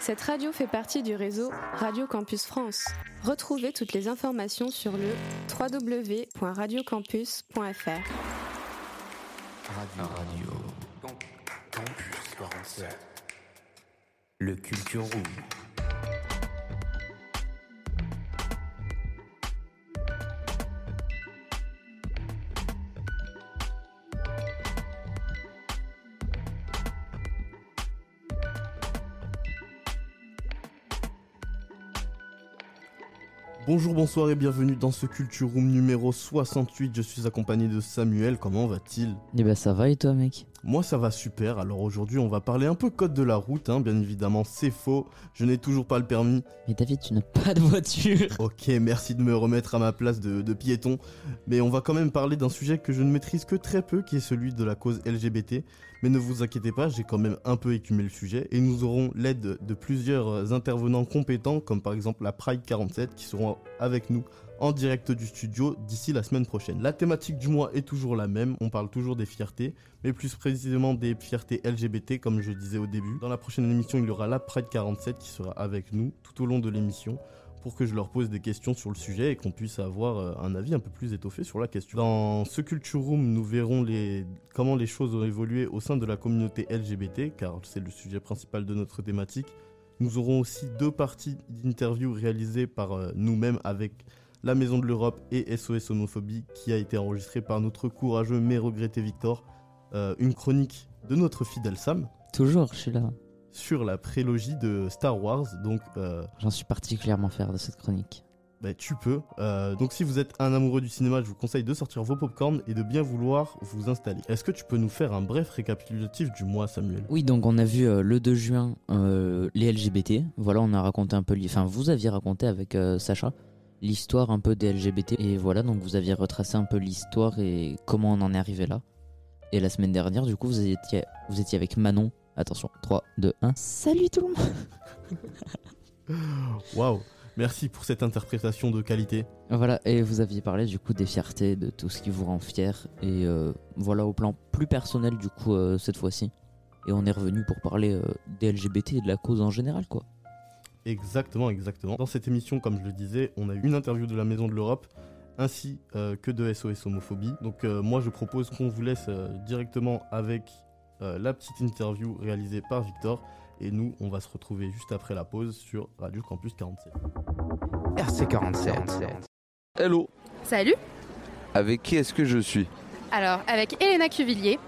Cette radio fait partie du réseau Radio Campus France. Retrouvez toutes les informations sur le www.radiocampus.fr. Radio. Radio. Campus 47. Le Culture Room. Bonjour, bonsoir et bienvenue dans ce Culture Room numéro 68. Je suis accompagné de Samuel. Comment va-t-il? Eh ben ça va et toi mec? Moi ça va super. Alors aujourd'hui on va parler un peu code de la route. Hein. Bien évidemment c'est faux. Je n'ai toujours pas le permis. Mais David tu n'as pas de voiture Ok merci de me remettre à ma place de, de piéton. Mais on va quand même parler d'un sujet que je ne maîtrise que très peu qui est celui de la cause LGBT. Mais ne vous inquiétez pas, j'ai quand même un peu écumé le sujet et nous aurons l'aide de plusieurs intervenants compétents comme par exemple la Pride 47 qui seront avec nous en direct du studio d'ici la semaine prochaine. La thématique du mois est toujours la même, on parle toujours des fiertés, mais plus précisément des fiertés LGBT comme je disais au début. Dans la prochaine émission, il y aura la Pride 47 qui sera avec nous tout au long de l'émission pour que je leur pose des questions sur le sujet et qu'on puisse avoir euh, un avis un peu plus étoffé sur la question. Dans ce Culture Room, nous verrons les, comment les choses ont évolué au sein de la communauté LGBT, car c'est le sujet principal de notre thématique. Nous aurons aussi deux parties d'interviews réalisées par euh, nous-mêmes avec la Maison de l'Europe et SOS Homophobie qui a été enregistrée par notre courageux mais regretté Victor. Euh, une chronique de notre fidèle Sam. Toujours, je suis là. Sur la prélogie de Star Wars, donc... Euh, J'en suis particulièrement fier de cette chronique. Bah, tu peux. Euh, donc si vous êtes un amoureux du cinéma, je vous conseille de sortir vos popcorns et de bien vouloir vous installer. Est-ce que tu peux nous faire un bref récapitulatif du mois, Samuel? Oui, donc on a vu euh, le 2 juin euh, les LGBT. Voilà, on a raconté un peu, enfin vous aviez raconté avec Sacha l'histoire un peu des LGBT et voilà, donc vous aviez retracé un peu l'histoire et comment on en est arrivé là. Et la semaine dernière, du coup, vous étiez, vous étiez avec Manon. Attention, 3, 2, 1. Salut tout le monde Waouh Merci pour cette interprétation de qualité. Voilà, et vous aviez parlé du coup des fiertés, de tout ce qui vous rend fier, et euh, voilà au plan plus personnel du coup euh, cette fois-ci. Et on est revenu pour parler euh, des LGBT et de la cause en général quoi. Exactement, exactement. Dans cette émission, comme je le disais, on a eu une interview de la Maison de l'Europe ainsi euh, que de SOS Homophobie. Donc euh, moi je propose qu'on vous laisse euh, directement avec euh, la petite interview réalisée par Victor et nous on va se retrouver juste après la pause sur Radio Campus 47. RC47. Hello, Salut avec qui est-ce que je suis? Alors, avec Elena Cuvillier.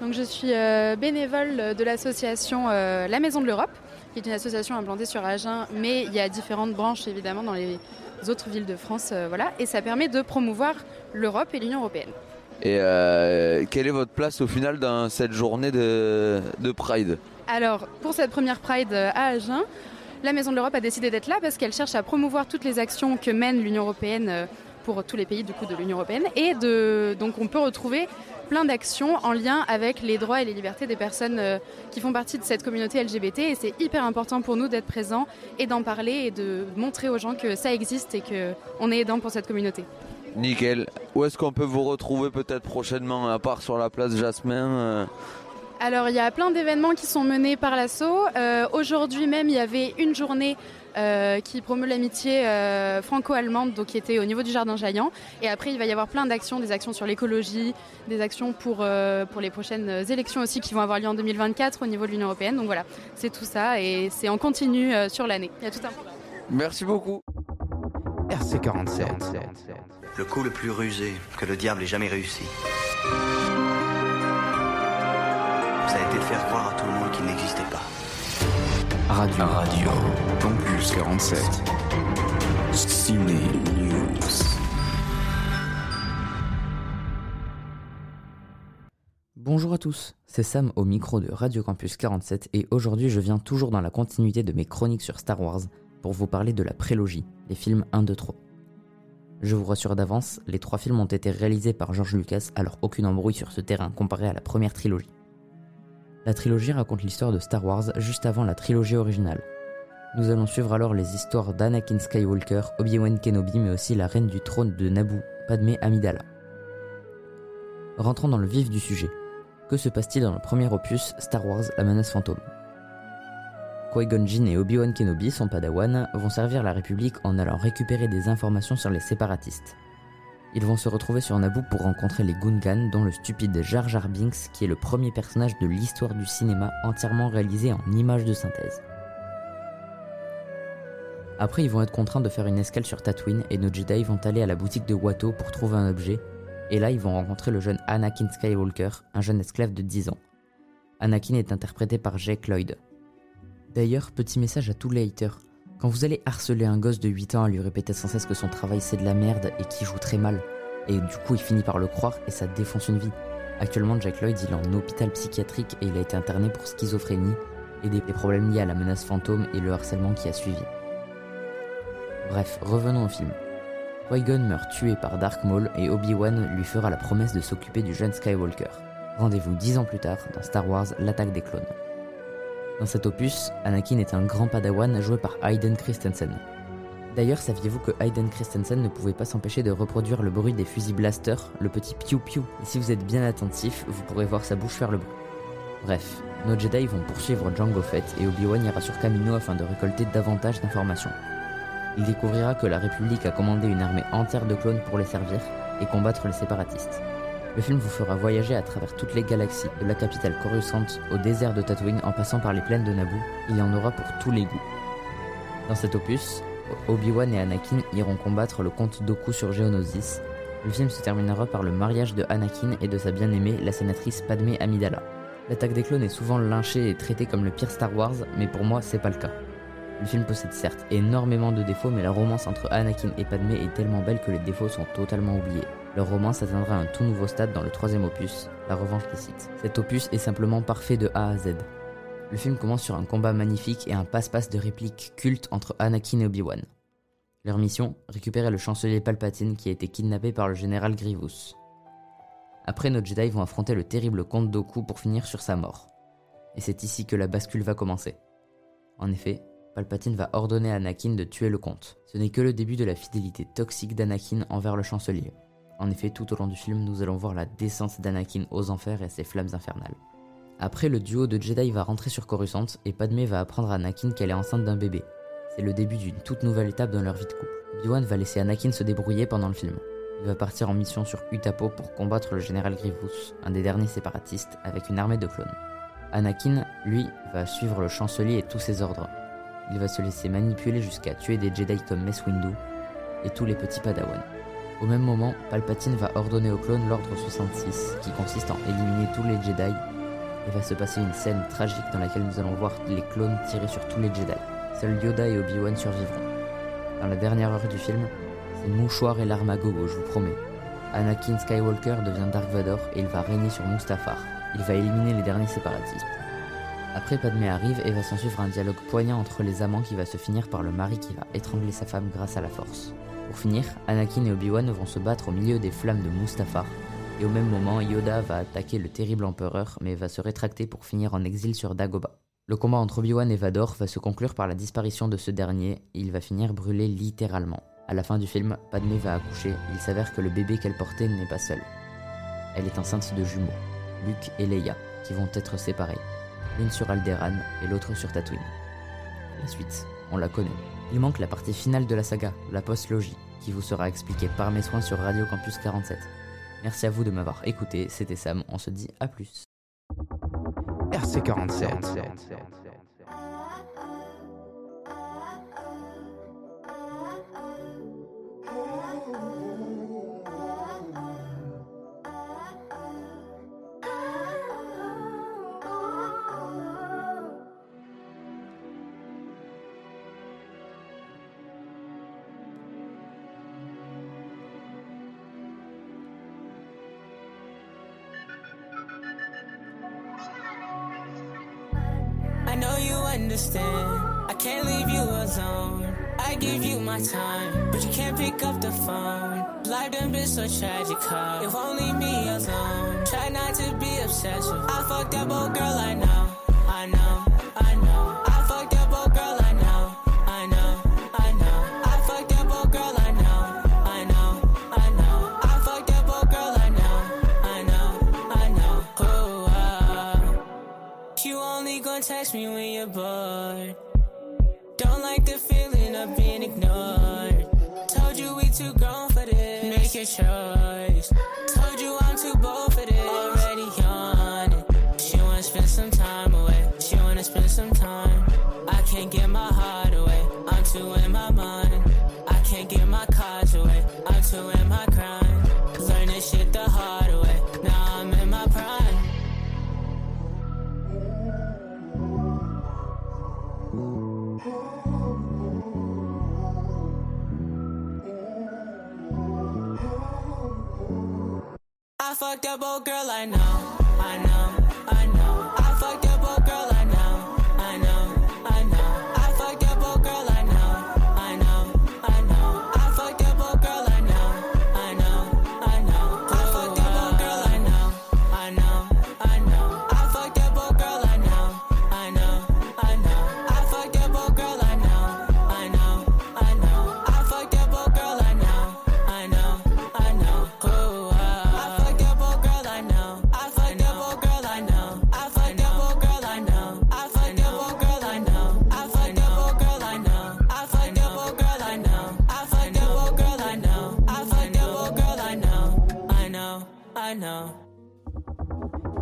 Donc, je suis euh, bénévole de l'association euh, La Maison de l'Europe, qui est une association implantée sur Agen, mais il y a différentes branches évidemment dans les autres villes de France. euh, voilà, et ça permet de promouvoir l'Europe et l'Union européenne. Et euh, quelle est votre place au final dans cette journée de, de Pride? Alors, pour cette première Pride euh, à Agen, la Maison de l'Europe a décidé d'être là parce qu'elle cherche à promouvoir toutes les actions que mène l'Union européenne pour tous les pays du coup de l'Union européenne et de donc on peut retrouver plein d'actions en lien avec les droits et les libertés des personnes euh, qui font partie de cette communauté LGBT et c'est hyper important pour nous d'être présents et d'en parler et de montrer aux gens que ça existe et que on est aidant pour cette communauté. Nickel. Où est-ce qu'on peut vous retrouver peut-être prochainement, à part sur la place Jasmin euh, Alors il y a plein d'événements qui sont menés par l'assaut. Euh, Aujourd'hui même il y avait une journée euh, qui promeut l'amitié euh, franco-allemande, donc qui était au niveau du Jardin Jaillant. Et après il va y avoir plein d'actions, des actions sur l'écologie, des actions pour, euh, pour les prochaines élections aussi qui vont avoir lieu en 2024 au niveau de l'Union Européenne. Donc voilà, c'est tout ça et c'est en continu euh, sur l'année. Il y a tout un programme. Merci beaucoup. RC47. Le coup le plus rusé que le diable ait jamais réussi. Ça a été de faire croire à tout le monde qu'il n'existait pas. Radio. Radio. Campus 47. Ciné News. Bonjour à tous, c'est Sam au micro de Radio Campus 47 et aujourd'hui je viens toujours dans la continuité de mes chroniques sur Star Wars pour vous parler de la prélogie, les films 1, 2, 3. Je vous rassure d'avance, les trois films ont été réalisés par George Lucas, alors aucune embrouille sur ce terrain comparé à la première trilogie. La trilogie raconte l'histoire de Star Wars juste avant la trilogie originale. Nous allons suivre alors les histoires d'Anakin Skywalker, Obi-Wan Kenobi, mais aussi la reine du trône de Naboo, Padmé Amidala. Rentrons dans le vif du sujet. Que se passe-t-il dans le premier opus, Star Wars La menace fantôme? Qui-Gon Jinn et Obi-Wan Kenobi, son padawan, vont servir la République en allant récupérer des informations sur les séparatistes. Ils vont se retrouver sur Naboo pour rencontrer les Gungans, dont le stupide Jar Jar Binks, qui est le premier personnage de l'histoire du cinéma entièrement réalisé en images de synthèse. Après, ils vont être contraints de faire une escale sur Tatooine et nos Jedi vont aller à la boutique de Watto pour trouver un objet. Et là, ils vont rencontrer le jeune Anakin Skywalker, un jeune esclave de 10 ans. Anakin est interprété par Jake Lloyd. D'ailleurs, petit message à tous les haters. Quand vous allez harceler un gosse de 8 ans à lui répéter sans cesse que son travail c'est de la merde et qu'il joue très mal, et du coup il finit par le croire et ça défonce une vie. Actuellement, Jack Lloyd il est en hôpital psychiatrique et il a été interné pour schizophrénie et des problèmes liés à la menace fantôme et le harcèlement qui a suivi. Bref, revenons au film. Qui-Gon meurt tué par Dark Maul et Obi-Wan lui fera la promesse de s'occuper du jeune Skywalker. Rendez-vous dix ans plus tard dans Star Wars L'attaque des clones. Dans cet opus, Anakin est un grand padawan joué par Hayden Christensen. D'ailleurs, saviez-vous que Hayden Christensen ne pouvait pas s'empêcher de reproduire le bruit des fusils blaster, le petit piou piou? Et si vous êtes bien attentif, vous pourrez voir sa bouche faire le bruit. Bref, nos Jedi vont poursuivre Jango Fett et Obi-Wan ira sur Camino afin de récolter davantage d'informations. Il découvrira que la République a commandé une armée entière de clones pour les servir et combattre les séparatistes. Le film vous fera voyager à travers toutes les galaxies, de la capitale Coruscant au désert de Tatooine en passant par les plaines de Naboo, il y en aura pour tous les goûts. Dans cet opus, Obi-Wan et Anakin iront combattre le comte Doku sur Geonosis. Le film se terminera par le mariage de Anakin et de sa bien-aimée, la sénatrice Padmé Amidala. L'attaque des clones est souvent lynchée et traitée comme le pire Star Wars, mais pour moi, c'est pas le cas. Le film possède certes énormément de défauts, mais la romance entre Anakin et Padmé est tellement belle que les défauts sont totalement oubliés. Leur romance atteindra un tout nouveau stade dans le troisième opus, La Revanche des Sith. Cet opus est simplement parfait de A à Z. Le film commence sur un combat magnifique et un passe-passe de répliques cultes entre Anakin et Obi-Wan. Leur mission Récupérer le chancelier Palpatine qui a été kidnappé par le général Grievous. Après, nos Jedi vont affronter le terrible comte Doku pour finir sur sa mort. Et c'est ici que la bascule va commencer. En effet, Palpatine va ordonner à Anakin de tuer le comte. Ce n'est que le début de la fidélité toxique d'Anakin envers le chancelier. En effet, tout au long du film, nous allons voir la descente d'Anakin aux enfers et ses flammes infernales. Après, le duo de Jedi va rentrer sur Coruscant et Padmé va apprendre à Anakin qu'elle est enceinte d'un bébé. C'est le début d'une toute nouvelle étape dans leur vie de couple. Obi-Wan va laisser Anakin se débrouiller pendant le film. Il va partir en mission sur Utapo pour combattre le général Grievous, un des derniers séparatistes, avec une armée de clones. Anakin, lui, va suivre le chancelier et tous ses ordres. Il va se laisser manipuler jusqu'à tuer des Jedi comme Mace Windu et tous les petits Padawan. Au même moment, Palpatine va ordonner aux clones l'ordre 66, qui consiste en éliminer tous les Jedi, et va se passer une scène tragique dans laquelle nous allons voir les clones tirer sur tous les Jedi. Seuls Yoda et Obi-Wan survivront. Dans la dernière heure du film, c'est mouchoir et l'arme à gogo, je vous promets. Anakin Skywalker devient Dark Vador et il va régner sur Mustafar. Il va éliminer les derniers séparatistes. Après, Padmé arrive et va s'en suivre un dialogue poignant entre les amants qui va se finir par le mari qui va étrangler sa femme grâce à la force. Pour finir, Anakin et Obi-Wan vont se battre au milieu des flammes de Mustafar, et au même moment, Yoda va attaquer le terrible empereur, mais va se rétracter pour finir en exil sur Dagobah. Le combat entre Obi-Wan et Vador va se conclure par la disparition de ce dernier, et il va finir brûlé littéralement. À la fin du film, Padmé va accoucher, il s'avère que le bébé qu'elle portait n'est pas seul. Elle est enceinte de jumeaux, Luke et Leia, qui vont être séparés, l'une sur Alderaan et l'autre sur Tatooine. La suite, on la connaît. Il manque la partie finale de la saga, la post-logie, qui vous sera expliquée par mes soins sur Radio Campus 47. Merci à vous de m'avoir écouté, c'était Sam, on se dit à plus. RC47. Pick up the phone. Life done been so tragic, huh? If only me alone. Try not to be obsessive. I fucked up, old girl, I know. I know, I know. I fucked up, old girl, I know. I know, I know. I fucked up, old girl, I know. I know, I know. I fucked up, old girl, I know. I know, I know. Oh, uh. You only gonna text me when you're bored. Your choice. Fucked up old girl, I know,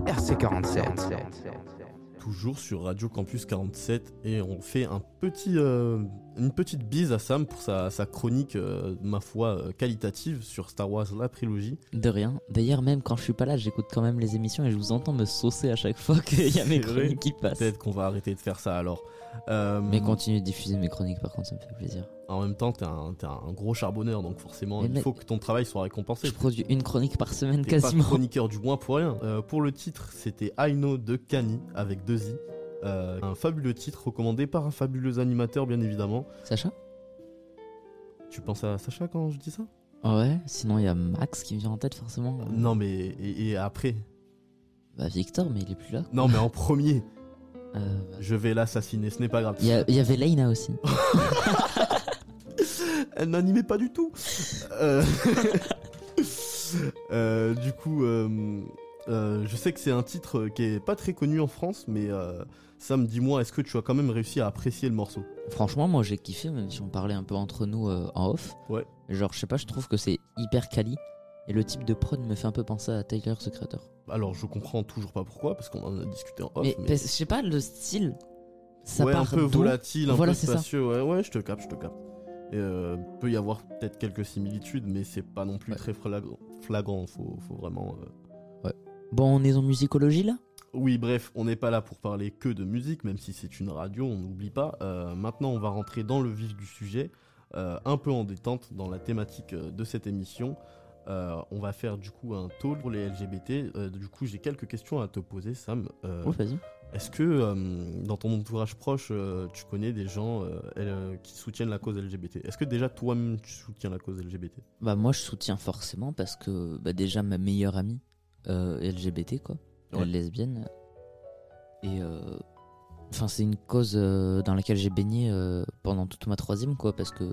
RC47. Toujours sur Radio Campus 47 et on fait un petit, euh, une petite bise à Sam pour sa, sa chronique, euh, ma foi, euh, qualitative sur Star Wars la prélogie. De rien. D'ailleurs, même quand je suis pas là, j'écoute quand même les émissions et je vous entends me saucer à chaque fois qu'il y a mes chroniques qui passent. Peut-être qu'on va arrêter de faire ça alors. Euh, Mais continue de diffuser mes chroniques, par contre, ça me fait plaisir. En même temps, t'es un, un gros charbonneur, donc forcément, Mais il faut que ton travail soit récompensé. Je produis une chronique par semaine T'es pas quasiment. chroniqueur du mois pour rien. Pour le titre, c'était I Know de Kanye avec deux i. Euh, un fabuleux titre recommandé par un fabuleux animateur, bien évidemment. Sacha? Tu penses à Sacha quand je dis ça? Ouais, sinon il y a Max qui me vient en tête forcément. Non, mais et, et après? Bah Victor, mais il est plus là. Non, mais en premier, Euh, bah, je vais l'assassiner, ce n'est pas grave. Il y, avait Leina aussi. Elle n'animait pas du tout. Euh, du coup, euh, je sais que c'est un titre qui est pas très connu en France, mais euh, Sam, dis-moi, est-ce que tu as quand même réussi à apprécier le morceau? Franchement, moi j'ai kiffé, même si on parlait un peu entre nous euh, en off. Ouais. Genre, je sais pas, je trouve que c'est hyper quali. Et le type de prod me fait un peu penser à Tyler, the Creator. Alors, je comprends toujours pas pourquoi, parce qu'on en a discuté en off. mais mais- je sais pas, le style. Ça ouais, un peu volatile, un Voilà, peu c'est ça. spacieux. Ouais, ouais, je te capte, je te capte. Et euh, peut y avoir peut-être quelques similitudes, mais c'est pas non plus Ouais. très flagrant. flagrant. Faut, faut vraiment. euh, Bon, on est en musicologie là? Oui, bref, on n'est pas là pour parler que de musique, même si c'est une radio, on n'oublie pas. Euh, maintenant, on va rentrer dans le vif du sujet, euh, un peu en détente dans la thématique euh, de cette émission. Euh, on va faire du coup un talk pour les LGBT. Du coup, j'ai quelques questions à te poser, Sam. Ouais, vas-y. Est-ce que dans ton entourage proche, tu connais des gens qui soutiennent la cause LGBT Est-ce que déjà toi-même tu soutiens la cause LGBT Bah, moi je soutiens forcément parce que bah, déjà ma meilleure amie LGBT quoi. Ouais. lesbienne. Et euh, enfin, c'est une cause euh, dans laquelle j'ai baigné euh, pendant toute ma troisième quoi parce que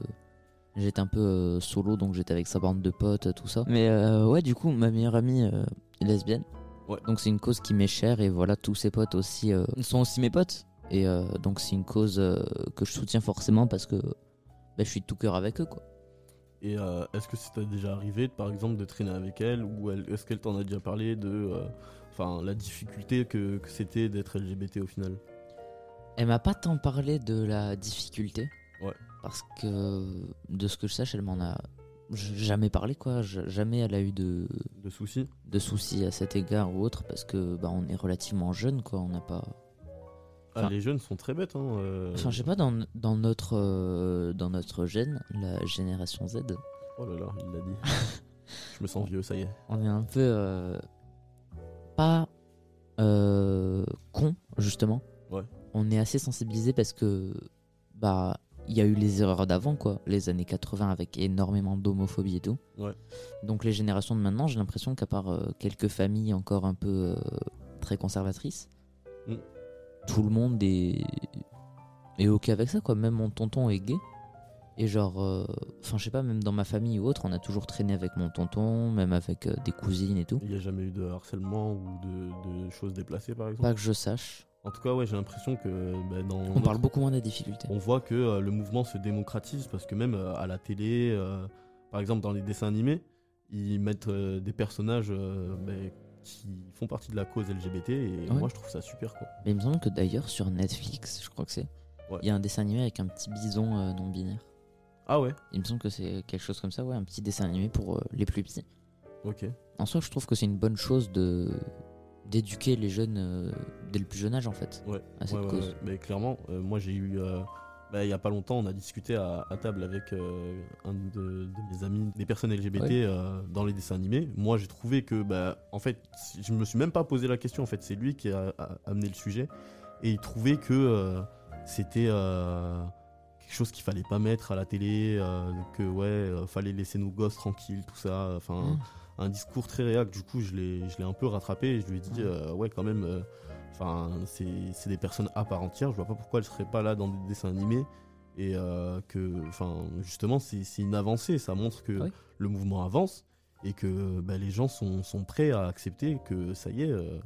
j'étais un peu euh, solo donc j'étais avec sa bande de potes tout ça. Mais euh, ouais, du coup, ma meilleure amie euh, est lesbienne. Ouais. Donc c'est une cause qui m'est chère et voilà, tous ses potes aussi euh, sont aussi mes potes. Et euh, donc c'est une cause euh, que je soutiens forcément parce que bah, je suis de tout cœur avec eux quoi. Et euh, est-ce que ça t'est déjà arrivé, par exemple, de traîner avec elle Ou est-ce qu'elle t'en a déjà parlé de euh, enfin, la difficulté que, que c'était d'être LGBT au final? Elle m'a pas tant parlé de la difficulté. Ouais. Parce que de ce que je sache, elle m'en a jamais parlé quoi. Jamais elle a eu de, De soucis? de soucis à cet égard ou autre parce que bah on est relativement jeune quoi. On n'a pas. Ah, Les jeunes sont très bêtes. Hein, euh. Enfin je sais pas dans, dans notre euh, dans notre gène, la génération Z, Oh là là, il l'a dit. Je me sens vieux, ça y est. on est un peu euh, pas euh, con justement. Ouais. On est assez sensibilisé parce que bah il y a eu les erreurs d'avant quoi, les années 80 avec énormément d'homophobie et tout. Ouais. Donc les générations de maintenant, j'ai l'impression qu'à part quelques familles encore un peu très conservatrices, Mm. Tout le monde est est ok avec ça quoi. Même mon tonton est gay. Et genre, euh, enfin je sais pas, même dans ma famille ou autre, on a toujours traîné avec mon tonton, même avec euh, des cousines et tout. Il n'y a jamais eu de harcèlement ou de, de choses déplacées, par exemple? Pas que je sache. En tout cas, ouais, j'ai l'impression que bah, dans On notre- parle beaucoup moins des difficultés. on voit que euh, le mouvement se démocratise parce que même à la télé, par exemple dans les dessins animés, ils mettent des personnages bah, qui font partie de la cause LGBT et Ouais. moi je trouve ça super quoi. Mais il me semble que d'ailleurs sur Netflix, je crois que c'est, il Ouais. y a un dessin animé avec un petit bison euh, non binaire. Ah ouais, Il me semble que c'est quelque chose comme ça, ouais, un petit dessin animé pour euh, les plus petits. ok. En soi, je trouve que c'est une bonne chose de d'éduquer les jeunes euh, dès le plus jeune âge en fait Ouais, à cette cause. Mais clairement, moi j'ai eu. Bah, il y a pas longtemps, on a discuté à, à table avec euh, un de, de mes amis, des personnes LGBT Ouais. euh, dans les dessins animés. Moi j'ai trouvé que, bah, en fait, je me suis même pas posé la question. En fait, c'est lui qui a, a- amené le sujet et il trouvait que euh, c'était quelque chose qu'il fallait pas mettre à la télé, que ouais, fallait laisser nos gosses tranquilles, tout ça. Enfin, Mmh. un discours très réac. Du coup, je l'ai, je l'ai un peu rattrapé et je lui ai dit, euh, ouais, quand même, enfin, c'est, des personnes à part entière. Je vois pas pourquoi elles seraient pas là dans des dessins animés. Et euh, que, enfin, justement, c'est, une avancée. Ça montre que Oui. le mouvement avance et que bah, les gens sont, sont prêts à accepter que ça y est. euh,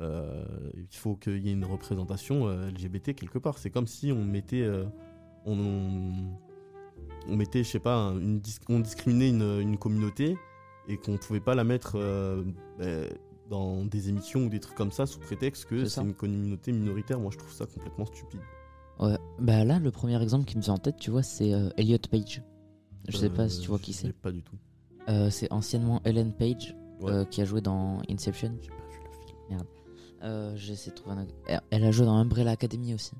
euh, il faut qu'il y ait une représentation LGBT quelque part. C'est comme si on mettait, on, on, mettait, je sais pas, un- une, on discriminait une, une communauté et qu'on pouvait pas la mettre ben, dans des émissions ou des trucs comme ça sous prétexte que C'est une communauté minoritaire. Moi, je trouve ça complètement stupide. Ouais. Bah là, le premier exemple qui me vient en tête, tu vois, c'est euh, Elliot Page. Je sais pas si tu vois Euh, qui c'est. Pas du tout. Euh, c'est anciennement Ellen Page Ouais. euh, qui a joué dans Inception. J'ai pas vu le film. Euh, J'essaie de trouver un. Elle- a joué dans Umbrella Academy aussi.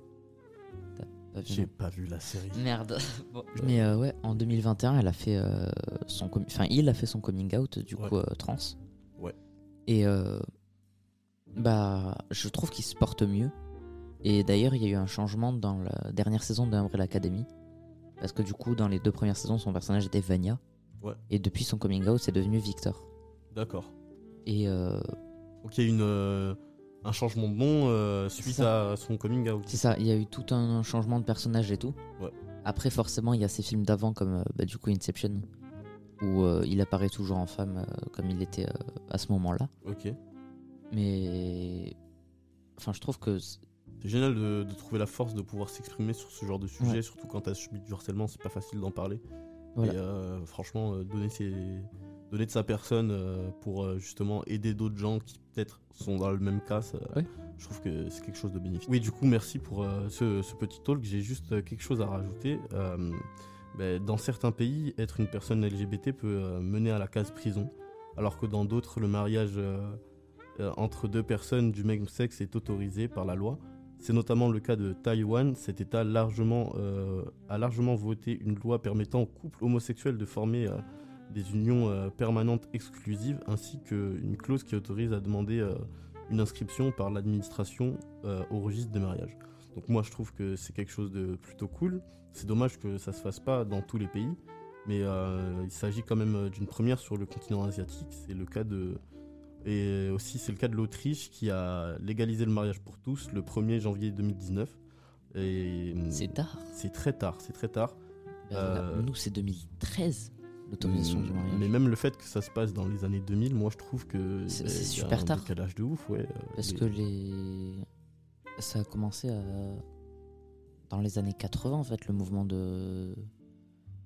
J'ai pas vu la série. Merde. Bon, Mais euh, ouais, en 2021, elle a fait euh, son, com- enfin, il a fait son coming out du Ouais. coup euh, trans. Et euh, bah, je trouve qu'il se porte mieux. Et d'ailleurs, il y a eu un changement dans la dernière saison de Umbrella Academy, parce que du coup, dans les deux premières saisons, son personnage était Vania. Ouais. Et depuis son coming out, c'est devenu Victor. D'accord. Et euh, Donc il y a une, euh, un changement de nom euh, suite ça. à son coming out. c'est ça, il y a eu tout un changement de personnage et tout. Ouais. Après, forcément, il y a ces films d'avant comme euh, bah, du coup Inception, où euh, il apparaît toujours en femme euh, comme il était euh, à ce moment-là. Ok. Mais enfin, je trouve que C'est génial de, de trouver la force de pouvoir s'exprimer sur ce genre de sujet, Ouais. surtout quand t'as subi du harcèlement, c'est pas facile d'en parler. Voilà. Et euh, franchement, euh, donner, ses, donner de sa personne euh, pour justement aider d'autres gens qui peut-être sont dans le même cas, ça- Ouais. je trouve que c'est quelque chose de bénéfique. Oui, du coup, merci pour ce, ce petit talk. J'ai juste quelque chose à rajouter. Ben, dans certains pays, être une personne LGBT peut euh, mener à la case prison, alors que dans d'autres, le mariage euh, euh, entre deux personnes du même sexe est autorisé par la loi. C'est notamment le cas de Taïwan. Cet État a largement voté une loi permettant aux couples homosexuels de former des unions permanentes exclusives, ainsi qu'une clause qui autorise à demander une inscription par l'administration au registre des mariages. Donc moi je trouve que c'est quelque chose de plutôt cool. C'est dommage que ça se fasse pas dans tous les pays, mais euh, il s'agit quand même d'une première sur le continent asiatique. C'est le cas de et aussi, c'est le cas de l'Autriche qui a légalisé le mariage pour tous le 1er janvier 2019. Et c'est tard. c'est très tard, c'est très tard. Ben, Euh, Nous, c'est 2013 l'autorisation du mariage. Mais même le fait que ça se passe dans les années 2000, moi je trouve que C'est- super un tard. décalage de ouf, ouais. euh, Parce que les. Ça a commencé à... dans les années 80, en fait, le mouvement de.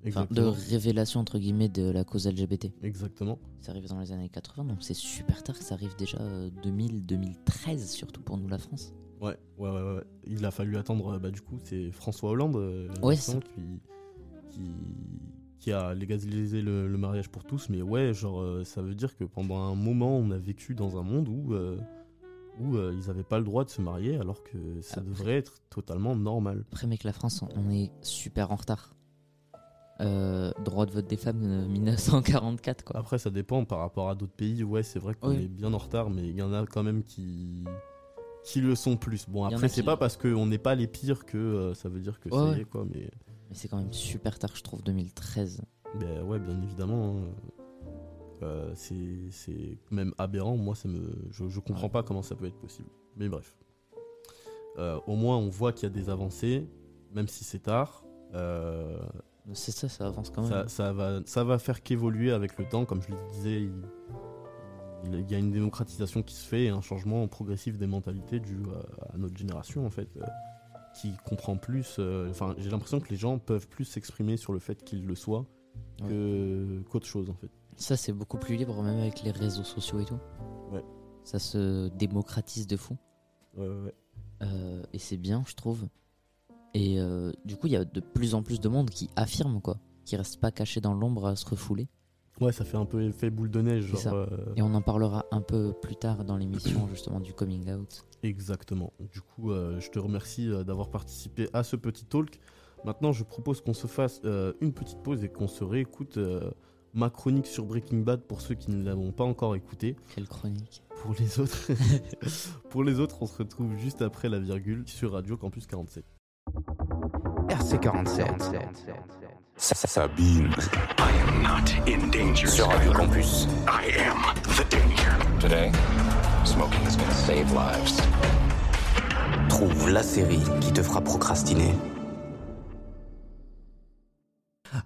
Enfin, de Exactement. révélation, entre guillemets, de la cause LGBT. Exactement. C'est arrivé dans les années 80, donc c'est super tard que ça arrive déjà 2000-2013, surtout pour nous, la France. Ouais, ouais, ouais, ouais. Il a fallu attendre, euh, bah, du coup, c'est François Hollande euh, Ouais, qui, qui, qui a légalisé le, le mariage pour tous. Mais ouais, genre, euh, ça veut dire que pendant un moment, on a vécu dans un monde où, euh, où euh, ils n'avaient pas le droit de se marier, alors que ça Après- devrait être totalement normal. Après, mec, la France, on- est super en retard. Euh, droit de vote des femmes, euh, 1944, quoi. Après, ça dépend par rapport à d'autres pays. Ouais, c'est vrai qu'on Oui. est bien en retard, mais il y en a quand même qui, qui le sont plus. Bon, après, c'est qui- pas parce qu'on n'est pas les pires que euh, ça veut dire que Ouais, ça ouais. y est, quoi. Mais Mais c'est quand même super tard, je trouve, 2013. ben, ouais, bien évidemment. hein. Euh, c'est même aberrant. Moi, ça me, je, je comprends Ouais. pas comment ça peut être possible. Mais bref. Euh, au moins, on voit qu'il y a des avancées, même si c'est tard. Euh, C'est ça, ça avance quand même. ça, ça va, ça va faire qu'évoluer avec le temps. Comme je le disais, il, y a une démocratisation qui se fait et un changement progressif des mentalités dû à, à notre génération en fait, euh, qui comprend plus. Enfin, j'ai l'impression que les gens peuvent plus s'exprimer sur le fait qu'ils le soient qu'autre chose en fait. Ça, c'est beaucoup plus libre, même avec les réseaux sociaux et tout. Ouais. Ça se démocratise de fou. Ouais, ouais, ouais. Euh, et c'est bien, je trouve. Et euh, du coup, il y a de plus en plus de monde qui affirme, quoi. Qui reste pas caché dans l'ombre à se refouler. Ouais, ça fait un peu effet boule de neige. Genre, ça. euh, Et on en parlera un peu plus tard dans l'émission, justement, du coming out. Exactement. Du coup, je te remercie d'avoir participé à ce petit talk. Maintenant, je propose qu'on se fasse une petite pause et qu'on se réécoute ma chronique sur Breaking Bad pour ceux qui ne l'avons pas encore écouté. Quelle chronique Pour les autres, pour les autres, on se retrouve juste après la virgule sur Radio Campus 47. RC47. Sabine. I am not in danger. Sur Radio Campus. I am the danger. Today, smoking is gonna save lives. Trouve la série qui te fera procrastiner.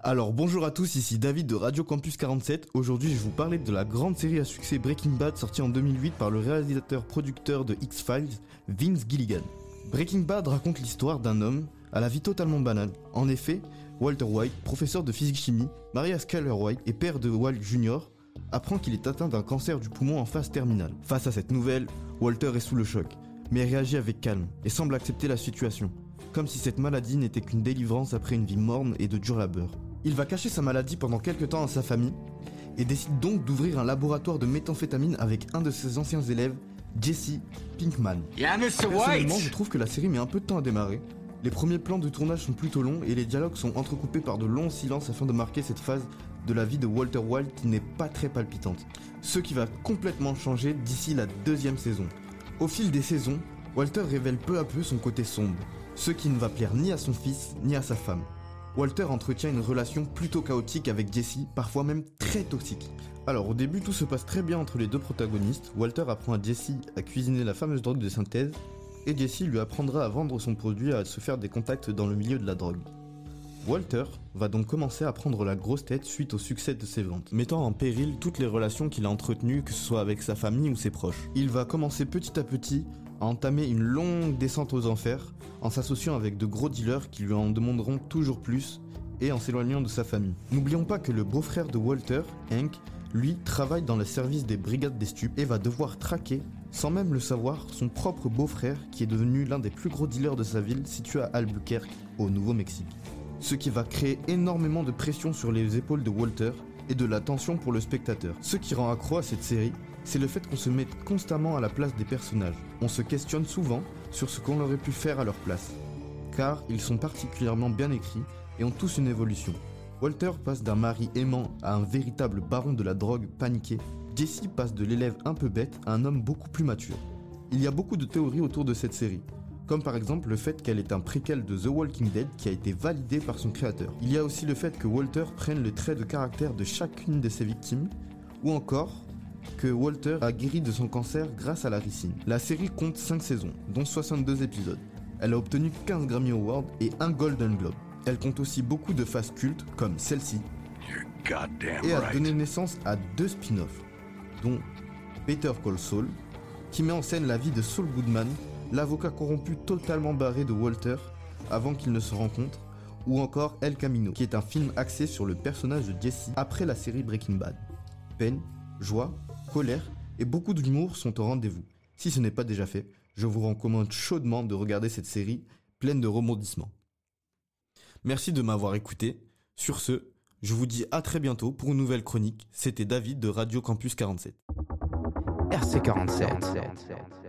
Alors bonjour à tous, ici David de Radio Campus 47. Aujourd'hui je vais vous parler de la grande série à succès Breaking Bad sortie en 2008 par le réalisateur-producteur de X-Files, Vince Gilligan. Breaking Bad raconte l'histoire d'un homme à la vie totalement banale. En effet, Walter White, professeur de physique-chimie, marié à Skyler White et père de Walt Jr., apprend qu'il est atteint d'un cancer du poumon en phase terminale. Face à cette nouvelle, Walter est sous le choc, mais réagit avec calme et semble accepter la situation comme si cette maladie n'était qu'une délivrance après une vie morne et de dur labeur. Il va cacher sa maladie pendant quelques temps à sa famille et décide donc d'ouvrir un laboratoire de méthamphétamine avec un de ses anciens élèves, Jesse Pinkman. Personnellement, je trouve que la série met un peu de temps à démarrer. Les premiers plans de tournage sont plutôt longs et les dialogues sont entrecoupés par de longs silences afin de marquer cette phase de la vie de Walter White qui n'est pas très palpitante. Ce qui va complètement changer d'ici la deuxième saison. Au fil des saisons, Walter révèle peu à peu son côté sombre, ce qui ne va plaire ni à son fils ni à sa femme. Walter entretient une relation plutôt chaotique avec Jesse, parfois même très toxique. Alors au début tout se passe très bien entre les deux protagonistes, Walter apprend à Jesse à cuisiner la fameuse drogue de synthèse, et Jesse lui apprendra à vendre son produit et à se faire des contacts dans le milieu de la drogue. Walter va donc commencer à prendre la grosse tête suite au succès de ses ventes, mettant en péril toutes les relations qu'il a entretenues, que ce soit avec sa famille ou ses proches. Il va commencer petit à petit à entamer une longue descente aux enfers, en s'associant avec de gros dealers qui lui en demanderont toujours plus et en s'éloignant de sa famille. N'oublions pas que le beau-frère de Walter, Hank, lui travaille dans le service des brigades des et va devoir traquer, sans même le savoir, son propre beau-frère qui est devenu l'un des plus gros dealers de sa ville situé à Albuquerque, au Nouveau-Mexique. Ce qui va créer énormément de pression sur les épaules de Walter et de la tension pour le spectateur. Ce qui rend accro à cette série, c'est le fait qu'on se mette constamment à la place des personnages. On se questionne souvent sur ce qu'on aurait pu faire à leur place. Car ils sont particulièrement bien écrits et ont tous une évolution. Walter passe d'un mari aimant à un véritable baron de la drogue paniqué. Jesse passe de l'élève un peu bête à un homme beaucoup plus mature. Il y a beaucoup de théories autour de cette série, comme par exemple le fait qu'elle est un préquel de The Walking Dead qui a été validé par son créateur. Il y a aussi le fait que Walter prenne le trait de caractère de chacune de ses victimes, ou encore que Walter a guéri de son cancer grâce à la ricine. La série compte 5 saisons, dont 62 épisodes. Elle a obtenu 15 Grammy Awards et un Golden Globe. Elle compte aussi beaucoup de phases cultes comme celle-ci et a donné naissance à deux spin-offs, dont Better Call Saul, qui met en scène la vie de Saul Goodman, l'avocat corrompu totalement barré de Walter avant qu'ils ne se rencontrent, ou encore El Camino, qui est un film axé sur le personnage de Jesse après la série Breaking Bad. Peine, joie, colère et beaucoup d'humour sont au rendez-vous. Si ce n'est pas déjà fait, je vous recommande chaudement de regarder cette série pleine de rebondissements. Merci de m'avoir écouté. Sur ce, je vous dis à très bientôt pour une nouvelle chronique. C'était David de Radio Campus 47. RC47.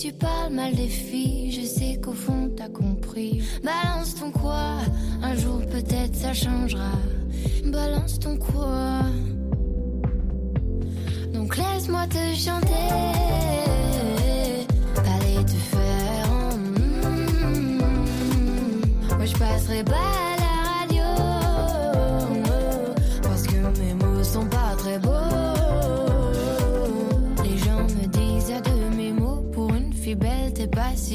Tu parles mal des filles, je sais qu'au fond t'as compris. Balance ton quoi, un jour peut-être ça changera. Balance ton quoi. Donc laisse-moi te chanter. Pas te faire. Moi je pas.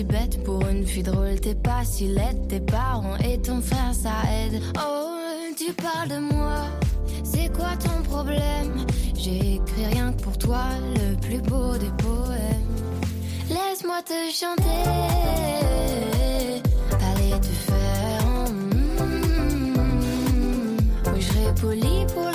Bête. Pour une fille drôle, t'es pas si laide. Tes parents et ton frère, ça aide. Oh, tu parles de moi. C'est quoi ton problème? J'ai écrit rien que pour toi, le plus beau des poèmes. Laisse-moi te chanter. Allez te faire. en mm. Oui, je serai pour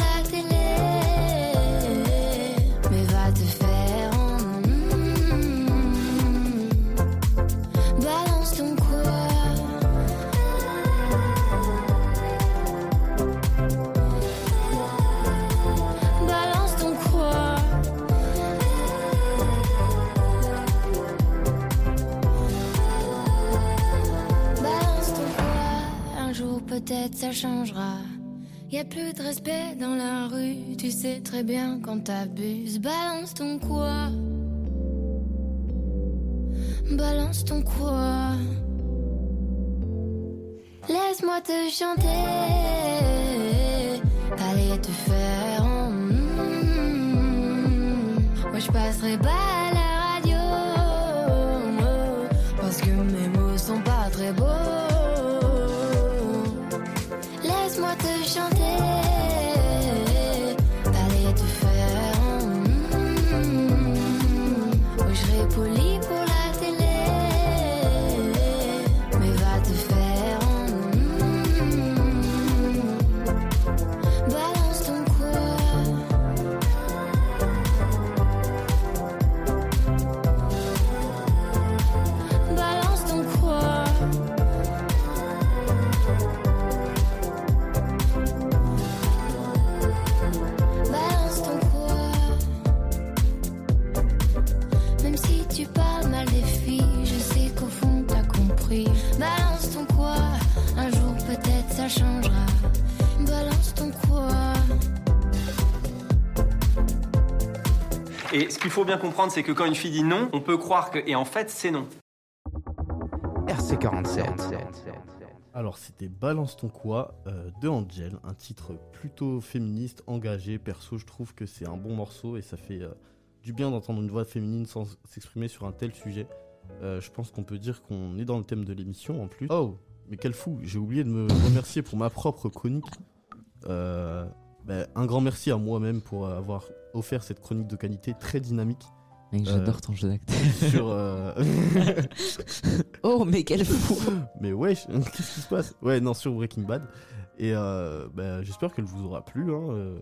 dans la rue. Tu sais très bien quand t'abuses. Balance ton quoi? Balance ton quoi? Laisse-moi te chanter. Allez te faire. en mm. Moi je passerai pas à la radio. Parce que mes mots sont pas très beaux. Laisse-moi te chanter. Faut bien comprendre, c'est que quand une fille dit non, on peut croire que. Et en fait, c'est non. RC47. Alors c'était Balance ton quoi euh, de Angel, un titre plutôt féministe, engagé. Perso, je trouve que c'est un bon morceau et ça fait euh, du bien d'entendre une voix féminine sans s'exprimer sur un tel sujet. Euh, je pense qu'on peut dire qu'on est dans le thème de l'émission en plus. Oh, mais quel fou, j'ai oublié de me remercier pour ma propre chronique. Euh, ben, un grand merci à moi-même pour avoir offert cette chronique de qualité très dynamique. Mec, j'adore ton jeu d'acteur. Sur. euh, Oh, mais quel fou Mais wesh, qu'est-ce qui se passe? Ouais, non, sur Breaking Bad. Et euh, bah, j'espère qu'elle vous aura plu. hein, euh,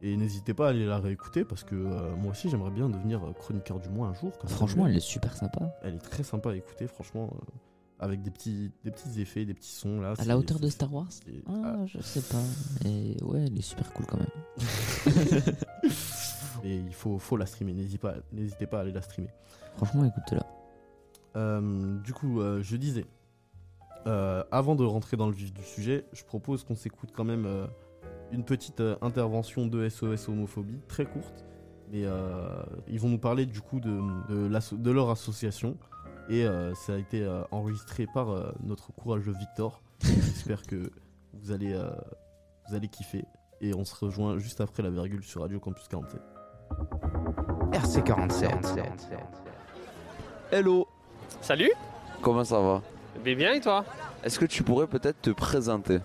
et n'hésitez pas à aller la réécouter parce que euh, moi aussi j'aimerais bien devenir euh, chroniqueur du mois un jour. Franchement, elle est super sympa. Elle est très sympa à écouter, franchement. Avec des petits, des petits effets, des petits sons là. À la hauteur de Star Wars c'est- Ah, je sais pas. Mais ouais, elle est super cool quand même. Et il faut, faut la streamer, n'hésitez pas, n'hésitez pas à aller la streamer. Franchement, écoute-la. Euh, du coup, euh, je disais, euh, avant de rentrer dans le vif du sujet, je propose qu'on s'écoute quand même une petite intervention de SOS homophobie, très courte, mais ils vont nous parler du coup de, de leur association, et euh, ça a été euh, enregistré par euh, notre courageux Victor. J'espère que vous allez, euh, vous allez kiffer, et on se rejoint juste après la virgule sur Radio Campus 47. RC47. Hello, Salut, comment ça va? Bien bien et toi? Est-ce que tu pourrais peut-être te présenter?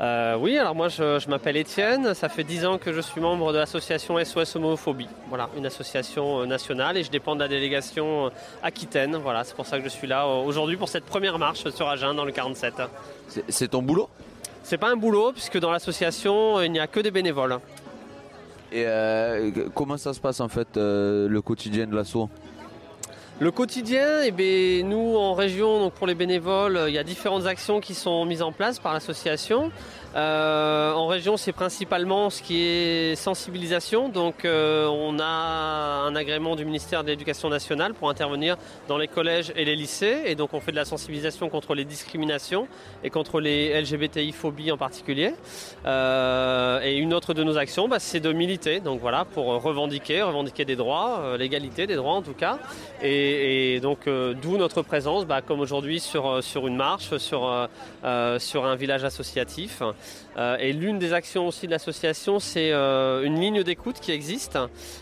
Euh, Oui, alors moi je, je m'appelle Étienne, ça fait 10 ans que je suis membre de l'association SOS Homophobie. Voilà, une association euh, nationale et je dépends de la délégation euh, Aquitaine. Voilà, c'est pour ça que je suis là aujourd'hui pour cette première marche sur Agen dans le 47. C'est- ton boulot? C'est pas un boulot puisque dans l'association il n'y a que des bénévoles. Et euh, comment ça se passe en fait euh, le quotidien de l'asso? Le quotidien, eh ben, nous en région, donc pour les bénévoles, euh, il y a différentes actions qui sont mises en place par l'association. Euh, en région, c'est principalement ce qui est sensibilisation. Donc, euh, on a un agrément du ministère de l'Éducation nationale pour intervenir dans les collèges et les lycées. Et donc, on fait de la sensibilisation contre les discriminations et contre les LGBTI-phobies en particulier. Euh, et une autre de nos actions, bah, c'est de militer. Donc, voilà, pour revendiquer, revendiquer des droits, euh, l'égalité des droits en tout cas. Et, et donc, euh, d'où notre présence, bah, comme aujourd'hui sur, sur une marche, sur, euh, sur un village associatif. Euh, et l'une des actions aussi de l'association, c'est euh, une ligne d'écoute qui existe.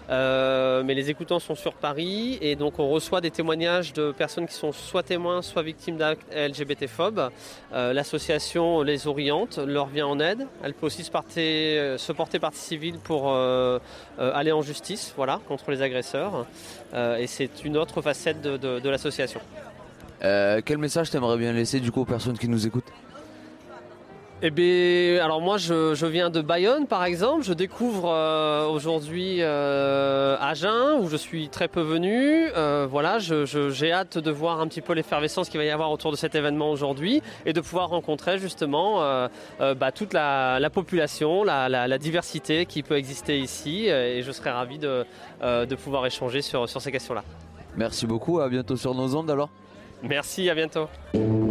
Euh, mais les écoutants sont sur Paris et donc on reçoit des témoignages de personnes qui sont soit témoins, soit victimes d'actes LGBT-phobes. L'association les oriente, leur vient en aide. Elle peut aussi se, porter, partie civile pour aller en justice voilà, contre les agresseurs. Et c'est une autre facette de, l'association. Quel message t'aimerais bien laisser du coup aux personnes qui nous écoutent? Eh bien, alors moi je, je viens de Bayonne par exemple, je découvre euh, aujourd'hui euh, Agen où je suis très peu venu. Euh, voilà, je- je- j'ai hâte de voir un petit peu l'effervescence qu'il va y avoir autour de cet événement aujourd'hui et de pouvoir rencontrer justement euh, euh, bah, toute la, la population, la, la- la diversité qui peut exister ici et je serais ravi de, euh, de pouvoir échanger sur, sur ces questions-là. Merci beaucoup, à bientôt sur nos ondes alors. Merci, à bientôt.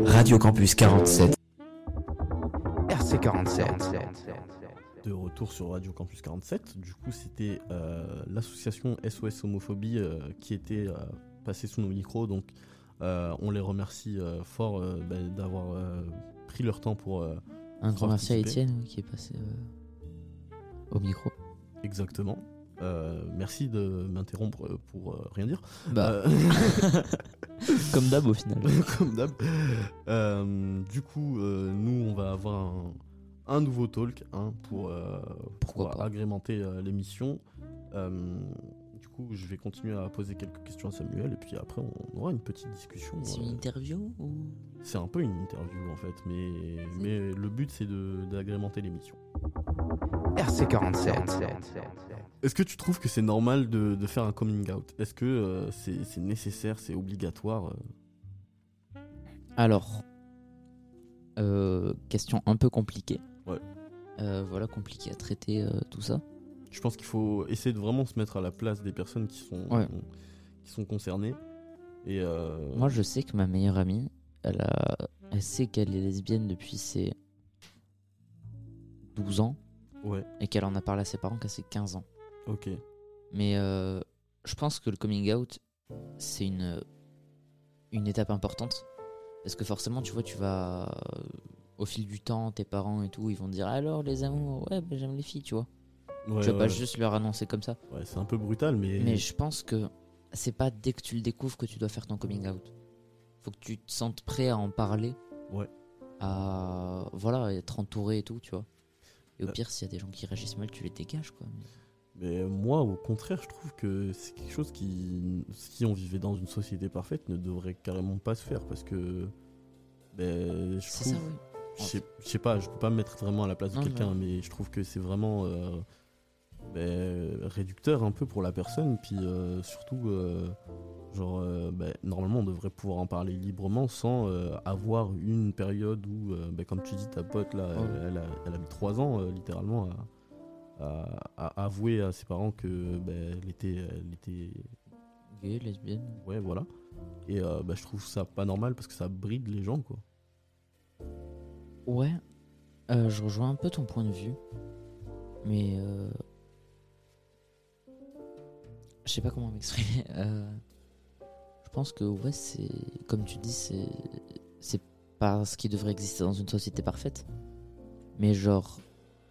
Radio Campus 47. RC47. De retour sur Radio Campus 47. Du coup, c'était euh, l'association SOS Homophobie euh, qui était euh, passée sous nos micros. Donc, euh, on les remercie euh, fort euh, bah, d'avoir euh, pris leur temps pour. euh, Un grand merci à. Étienne oui, qui est passé euh, au micro. Exactement. Euh, merci de m'interrompre pour euh, rien dire. Bah, Euh, comme d'hab, au final. Comme d'hab. Euh, du coup, euh, nous, on va avoir un, un nouveau talk hein, pour, euh, pour agrémenter l'émission. Du coup, je vais continuer à poser quelques questions à Samuel et puis après, on aura une petite discussion. C'est une interview ou? C'est un peu une interview en fait, mais, mais le but c'est d'agrémenter l'émission. RC47. Est-ce que tu trouves que c'est normal de, de faire un coming out? Est-ce que euh, c'est nécessaire, c'est obligatoire euh? Alors, euh, question un peu compliquée. Ouais. Euh, voilà, compliqué à traiter euh, tout ça. Je pense qu'il faut essayer de vraiment se mettre à la place des personnes qui sont, Ouais. qui sont concernées. Et euh, Moi, je sais que ma meilleure amie, elle, a... elle sait qu'elle est lesbienne depuis ses 12 ans. Ouais. Et qu'elle en a parlé à ses parents qu'à ses 15 ans. Ok. Mais euh, je pense que le coming out, c'est une, une étape importante. Parce que forcément, tu vois, tu vas. euh, Au fil du temps, tes parents et tout, ils vont te dire alors les amours, ouais, bah, j'aime les filles, tu vois. Ouais, tu vas pas ouais. juste leur annoncer comme ça. Ouais, c'est un peu brutal, mais. Mais je pense que c'est pas dès que tu le découvres que tu dois faire ton coming out. Faut que tu te sentes prêt à en parler. Ouais. À voilà, être entouré et tout, tu vois. Et au Euh. pire, s'il y a des gens qui réagissent mal, tu les dégages, quoi. Mais moi, au contraire, je trouve que c'est quelque chose qui, si on vivait dans une société parfaite, ne devrait carrément pas se faire parce que. Ben, je C'est trouve. ça, oui. Je sais- je sais pas, je peux pas me mettre vraiment à la place de quelqu'un, mais je trouve que c'est vraiment euh, ben, réducteur un peu pour la personne. Puis euh, surtout, euh, genre, euh, ben, normalement, on devrait pouvoir en parler librement sans euh, avoir une période où, euh, ben, comme tu dis, ta pote là, elle, elle a, elle a mis trois ans littéralement à, à- à avouer à ses parents que ben, elle était, elle était Gay, lesbienne. Ouais, voilà. Et je trouve ça pas normal parce que ça bride les gens, quoi. Ouais, je rejoins un peu ton point de vue, mais euh, je sais pas comment m'exprimer. Euh, pense que ouais, c'est comme tu dis, c'est c'est pas ce qui devrait exister dans une société parfaite, mais genre,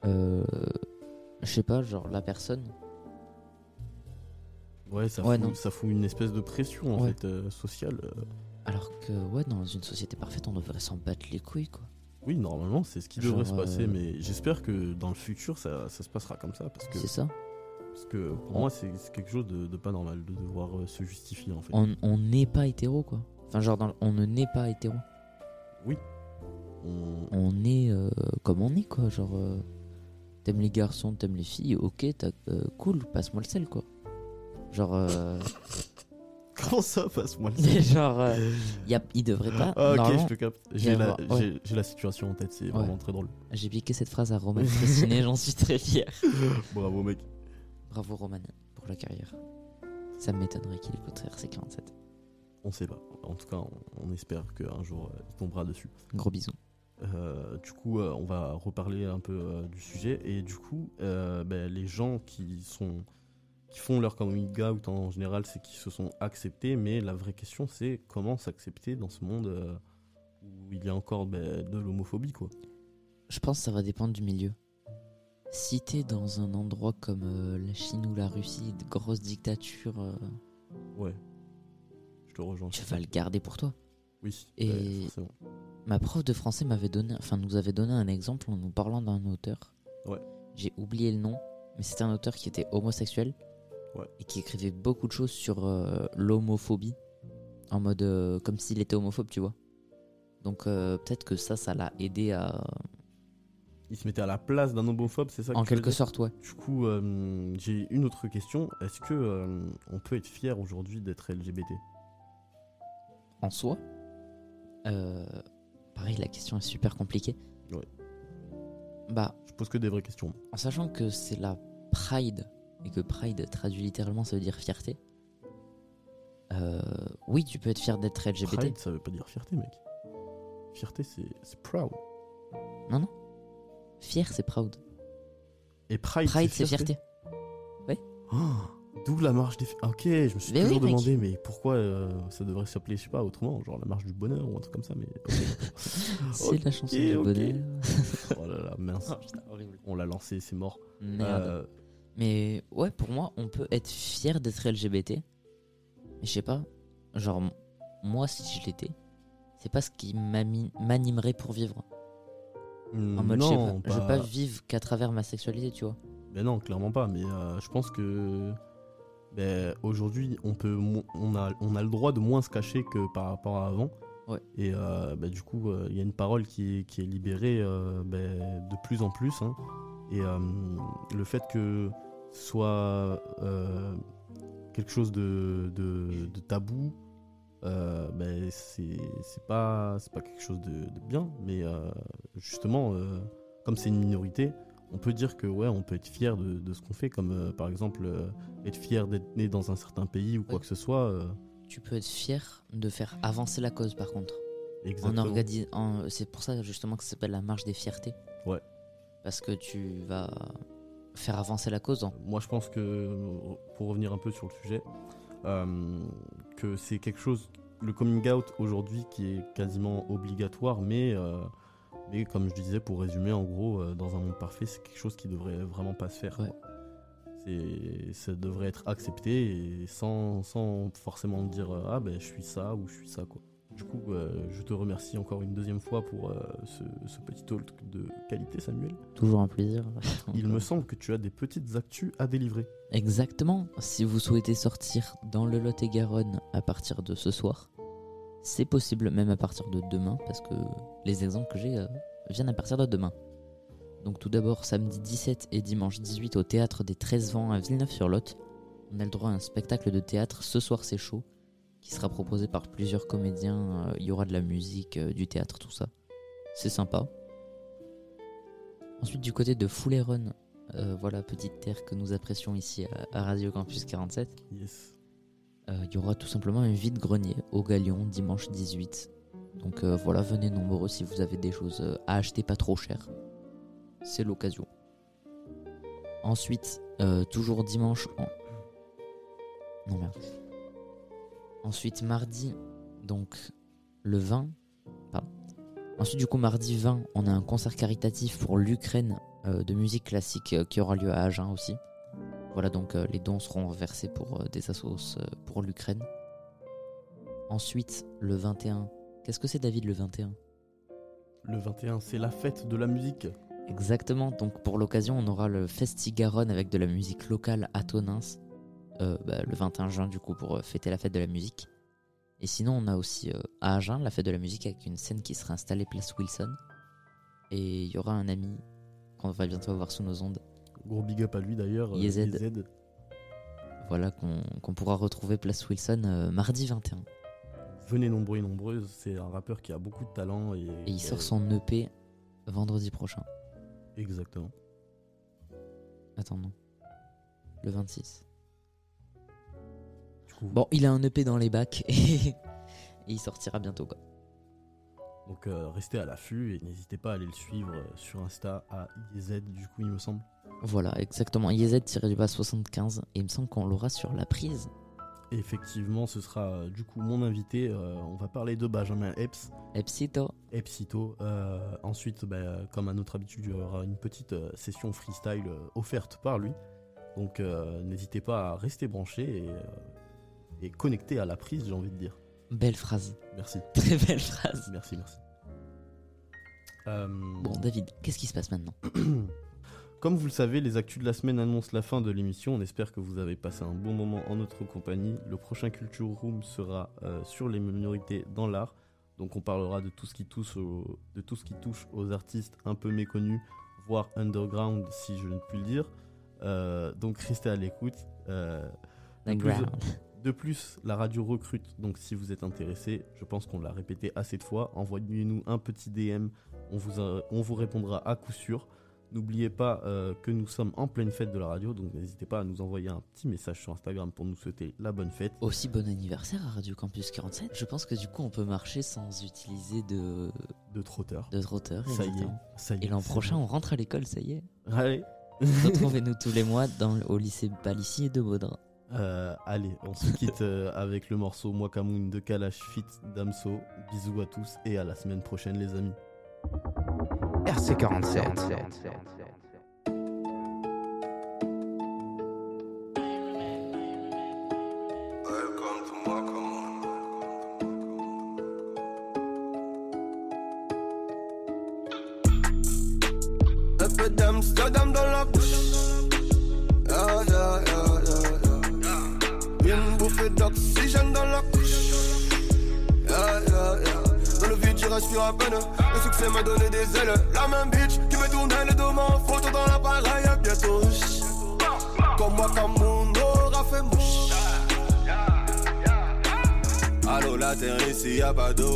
euh, je sais pas, genre la personne. Ouais, ça, Ouais, fout, non. ça fout une espèce de pression en Ouais. fait euh, sociale. euh. Alors que ouais, dans une société parfaite, on devrait s'en battre les couilles, quoi. Oui, normalement, c'est ce qui Genre, devrait se passer, euh, mais j'espère que dans le futur, ça, ça se passera comme ça. Parce que, C'est ça. Parce que pour On- moi, c'est quelque chose de, de pas normal de devoir euh, se justifier en fait. On n'est pas hétéro, quoi. Enfin, genre, dans on ne n'est pas hétéro. Oui. On... on est euh, comme on est quoi genre euh, t'aimes les garçons t'aimes les filles ok t'as- euh, cool passe-moi le sel quoi genre euh, Comment ça, passe-moi le sac genre, euh, y a, il devrait pas. Ah, ok, je te capte. J'ai la, ouais. situation en tête, c'est vraiment très drôle. J'ai piqué cette phrase à Roman Fressinet, j'en suis très fier. Bravo, mec. Bravo Roman pour la carrière. Ça m'étonnerait qu'il écoute RC47. On sait pas. En tout cas, on, on espère qu'un jour, euh, il tombera dessus. Gros bisous. Euh, du coup, euh, on va reparler un peu du sujet. Et du coup, ben, les gens qui sont qui font leur coming out en général, c'est qu'ils se sont acceptés. Mais la vraie question, c'est comment s'accepter dans ce monde où il y a encore ben, de l'homophobie, quoi. Je pense que ça va dépendre du milieu. Si t'es dans un endroit comme euh, la Chine ou la Russie, de grosses dictatures, euh, Ouais. Je te rejoins. tu vas le garder pour toi. Oui. Et ouais, forcément. ma prof de français m'avait donné, enfin nous avait donné un exemple en nous parlant d'un auteur. Ouais. J'ai oublié le nom, mais c'était un auteur qui était homosexuel Ouais. et qui écrivait beaucoup de choses sur euh, l'homophobie, en mode euh, comme s'il était homophobe, tu vois. Donc euh, peut-être que ça, ça l'a aidé à, Il se mettait à la place d'un homophobe, c'est ça que en quelque sorte, ouais. Du coup, euh, j'ai une autre question. Est-ce que euh, on peut être fier aujourd'hui d'être LGBT En soi, euh, pareil, la question est super compliquée. Ouais. Bah, Je pose que des vraies questions. en sachant que c'est la Pride et que Pride traduit littéralement ça veut dire fierté. oui, tu peux être fier d'être LGBT. Pride, ça veut pas dire fierté, mec. Fierté, c'est proud. Non, non. Fier, c'est proud. Et pride, Pride, c'est fierté. Oh, D'où la marche des. Ah, ok, je me suis Mais toujours oui, mec. demandé, mais pourquoi euh, ça devrait s'appeler, je sais pas, autrement, genre la marche du bonheur ou un truc comme ça, mais. ok. C'est la chanson du ok. bonheur. oh là là, mince. Oh, putain, horrible. On l'a lancé, c'est mort. Merde. Euh, Mais ouais, pour moi, on peut être fier d'être LGBT. Mais je sais pas, genre, m- moi, si je l'étais, c'est pas ce qui m'ami- m'animerait pour vivre. En mode, je non, pas, je veux pas vivre qu'à travers ma sexualité, tu vois. Ben non, clairement pas. Mais euh, je pense que ben, aujourd'hui, on peut, on a, on a le droit de moins se cacher que par rapport à avant. Ouais. Et euh, ben, du coup, euh, il y a une parole qui est, qui est libérée ben, de plus en plus. hein. Et le fait que ce soit quelque chose de, de, de tabou, ben, c'est pas, pas quelque chose de, de bien. Mais justement, euh, comme c'est une minorité, on peut dire que ouais, on peut être fier de, de ce qu'on fait, comme euh, par exemple euh, être fier d'être né dans un certain pays ou quoi que ce soit. euh, Tu peux être fier de faire avancer la cause, par contre. En exactement. organi- en- C'est pour ça, justement, que ça s'appelle la marche des fiertés. Ouais. Parce que tu vas faire avancer la cause. hein. Moi, je pense que pour revenir un peu sur le sujet, euh, que c'est quelque chose, le coming out aujourd'hui qui est quasiment obligatoire, mais euh, mais comme je disais, pour résumer, en gros, euh, dans un monde parfait, c'est quelque chose qui devrait vraiment pas se faire. Ouais. C'est, ça devrait être accepté et sans, sans forcément dire euh, ah ben je suis ça ou je suis ça quoi. Du coup, euh, je te remercie encore une deuxième fois pour euh, ce, ce petit talk de qualité, Samuel. Toujours un plaisir. Il me semble que tu as des petites actus à délivrer. Exactement. Si vous souhaitez sortir dans le Lot-et-Garonne à partir de ce soir, c'est possible même à partir de demain, parce que les exemples que j'ai euh, viennent à partir de demain. Donc tout d'abord, samedi 17 et dimanche 18 au théâtre des 13 vents à Villeneuve-sur-Lot, on a le droit à un spectacle de théâtre Ce soir c'est chaud, qui sera proposé par plusieurs comédiens. Euh, Il y aura de la musique, euh, du théâtre, tout ça. C'est sympa. Ensuite, du côté de Fouleron, voilà, petite terre que nous apprécions ici à, Radio Campus 47. Yes. Euh, Il y aura tout simplement un vide-grenier au Galion dimanche 18. Donc euh, voilà, venez nombreux si vous avez des choses euh, à acheter pas trop cher. C'est l'occasion. Ensuite, euh, toujours dimanche. en- Non, merde. Ensuite, mardi, donc le 20. Pardon. Ensuite, du coup, mardi 20, on a un concert caritatif pour l'Ukraine euh, de musique classique euh, qui aura lieu à Agen aussi. Voilà, donc euh, les dons seront versés pour euh, des assos euh, pour l'Ukraine. Ensuite, le 21. Qu'est-ce que c'est, David, le 21 Le 21, c'est la fête de la musique. Exactement, donc pour l'occasion, on aura le Festi-Garonne avec de la musique locale à Tonins, euh, bah, le 21 juin, du coup, pour fêter la fête de la musique. Et sinon, on a aussi euh, à Agen la fête de la musique avec une scène qui sera installée place Wilson. Et il y aura un ami qu'on va bientôt avoir sous nos ondes. Gros big up à lui d'ailleurs. euh, Yezed. Yezed. Voilà qu'on pourra retrouver Place Wilson euh, mardi 21. Venez nombreux et nombreuses, c'est un rappeur qui a beaucoup de talent. Et, Et il sort son EP vendredi prochain. Exactement. Attends, non. Le 26. Du coup, Bon, il a un EP dans les bacs et, et il sortira bientôt quoi. Donc euh, restez à l'affût et n'hésitez pas à aller le suivre euh, sur Insta à IZ du coup il me semble. Voilà, exactement. IZ-du-bas 75 et il me semble qu'on l'aura sur la prise. Effectivement ce sera euh, du coup mon invité. euh, on va parler de Benjamin Epps. Epsito. Epsito. Euh, ensuite, bah, comme à notre habitude, il y aura une petite session freestyle offerte par lui. Donc n'hésitez pas à rester branché et, et connecté à la prise j'ai envie de dire. Belle phrase. Merci. Très belle phrase. Merci, merci. Euh, Bon, David, qu'est-ce qui se passe maintenant Comme vous le savez, les actus de la semaine annoncent la fin de l'émission. On espère que vous avez passé un bon moment en notre compagnie. Le prochain Culture Room sera euh, sur les minorités dans l'art. Donc on parlera de tout ce qui touche au- de tout ce qui touche aux artistes un peu méconnus, voire underground si je ne puis le dire. Euh, donc restez à l'écoute. Plus. De plus, la radio recrute. Donc si vous êtes intéressé, je pense qu'on l'a répété assez de fois, envoyez-nous un petit DM. On vous, a- on vous répondra à coup sûr. N'oubliez pas euh, que nous sommes en pleine fête de la radio, donc n'hésitez pas à nous envoyer un petit message sur Instagram pour nous souhaiter la bonne fête. Aussi bon anniversaire à Radio Campus 47. Je pense que du coup on peut marcher sans utiliser de, De trotteur. de trotteur. Ça y est, ça y est. Et l'an prochain on rentre à l'école, ça y est. Allez, Retrouvez-nous tous les mois dans, au lycée Palissy et de Baudrin. Euh, allez, on se quitte euh, avec le morceau Mwakamoun de Kalash Fit Damso. Bisous à tous et à la semaine prochaine les amis. RC47. Je à peine. Le succès m'a donné des ailes. La même bitch qui me tournait le dos en photo dans l'appareil. Bientôt. Comme moi, comme mon aura fait mouche. Allô, la terre ici, y'a pas d'eau.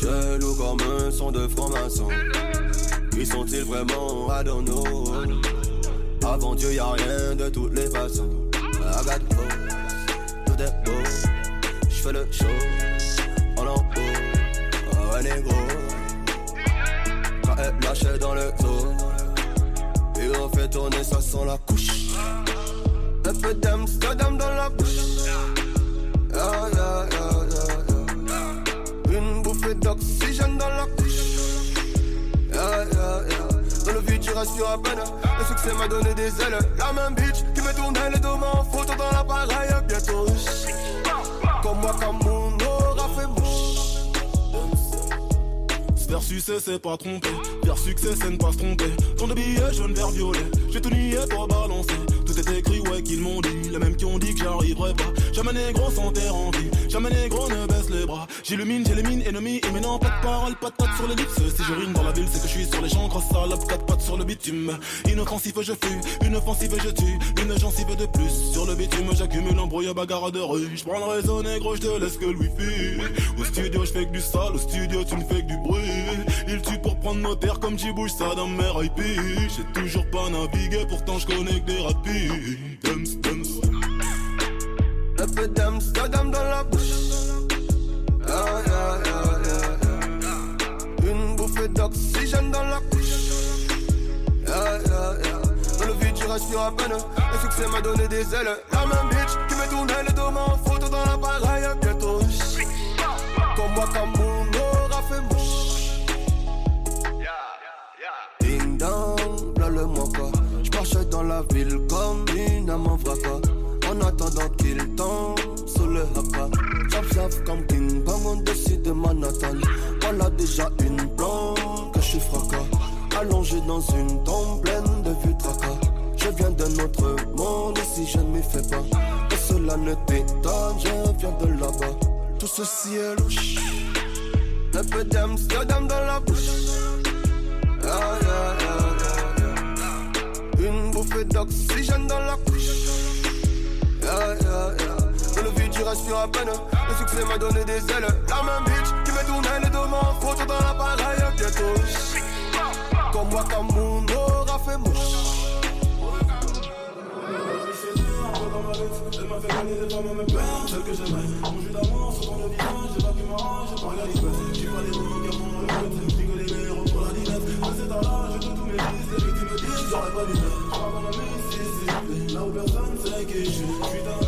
Chelou comme un son de franc-maçon. Qui sont-ils vraiment know Avant Dieu y'a rien de toutes les façons got hope, tout est beau J'fais le show Dans le zoo Et on fait tourner ça sans la couche Un peu d'Amsterdam dans la bouche Ah, yeah, yeah. Une bouffée d'oxygène dans la couche. Dans le vide, je respire à peine. Le succès m'a donné des ailes. La même bitch qui me tournait le dos en photo dans l'appareil. Bientôt. Comme moi, comme mon Se faire succès, c'est pas tromper. Faire succès, c'est ne pas se tromper. Ton de billets jaune, vert, violet. J'ai tout nié, toi balancé. Tout est écrit, ouais, qu'ils m'ont dit. Les mêmes qui ont dit que j'arriverai pas. Jamais négro sans terre en vie. Jamais négro ne baisse les bras. J'illumine, j'élimine, ennemi. Et maintenant, pas de parole, pas de patte sur l'ellipse. Si je rime dans la ville, c'est que je suis sur les champs. Grosse salope, quatre pattes sur le bitume. Inoffensif, je fuis. Une offensive, je tue. Une gencive de plus. Sur le bitume, j'accumule un brouillard bagarre de rue. J'prends le réseau négro, j'te laisse que le wifi. Au studio, j'fais que du sale. Au studio, tu ne fais que du bruit. Il tue pour prendre nos terres comme j'y bouge ça dans mes IP. J'ai toujours pas navigué, pourtant je connais que des rapides. Peu d'Amsterdam dans la bouche. Ah, yeah, yeah, yeah. Une bouffée d'oxygène dans la couche. Dans le vide, je respire à peine. Le succès m'a donné des ailes. La même bitch qui me tournait le dos en photo dans l'appareil. Bientôt. Comme moi, comme mon aura fait mouche. Ding dong, là le moi quoi. J'marche dans la ville comme une âme en vraca. En attendant sous le haka. Comme King au-dessus de Manhattan. Voilà déjà une blonde que je suis fracas. Allongé dans une tombe pleine de vues tracas. Je viens d'un autre monde et si je ne m'y fais pas. Que cela ne t'étonne, je viens de là-bas. Tout ceci est louche. Un peu d'Amsterdam dans la bouche. Une bouffée d'oxygène dans la couche. Yeah, yeah, yeah. Dans le vide, tu respires à peine. Le succès m'a donné des ailes. La même bitch qui met tourner les deux mains. Photo dans l'appareil, bientôt. Comme moi, comme mon aura fait mouche. Elle m'a fait gagner des femmes à mes peines, celles que j'aimais. Mon jus d'amour, sur ton visage, j'ai pas pu m'arranger, j'ai pas regardé J'ai pas les mots qui font le fait, j'ai que les meilleurs pour la dinette. À Victime de j'aurais pas. Je là où personne sait qui. Je suis dans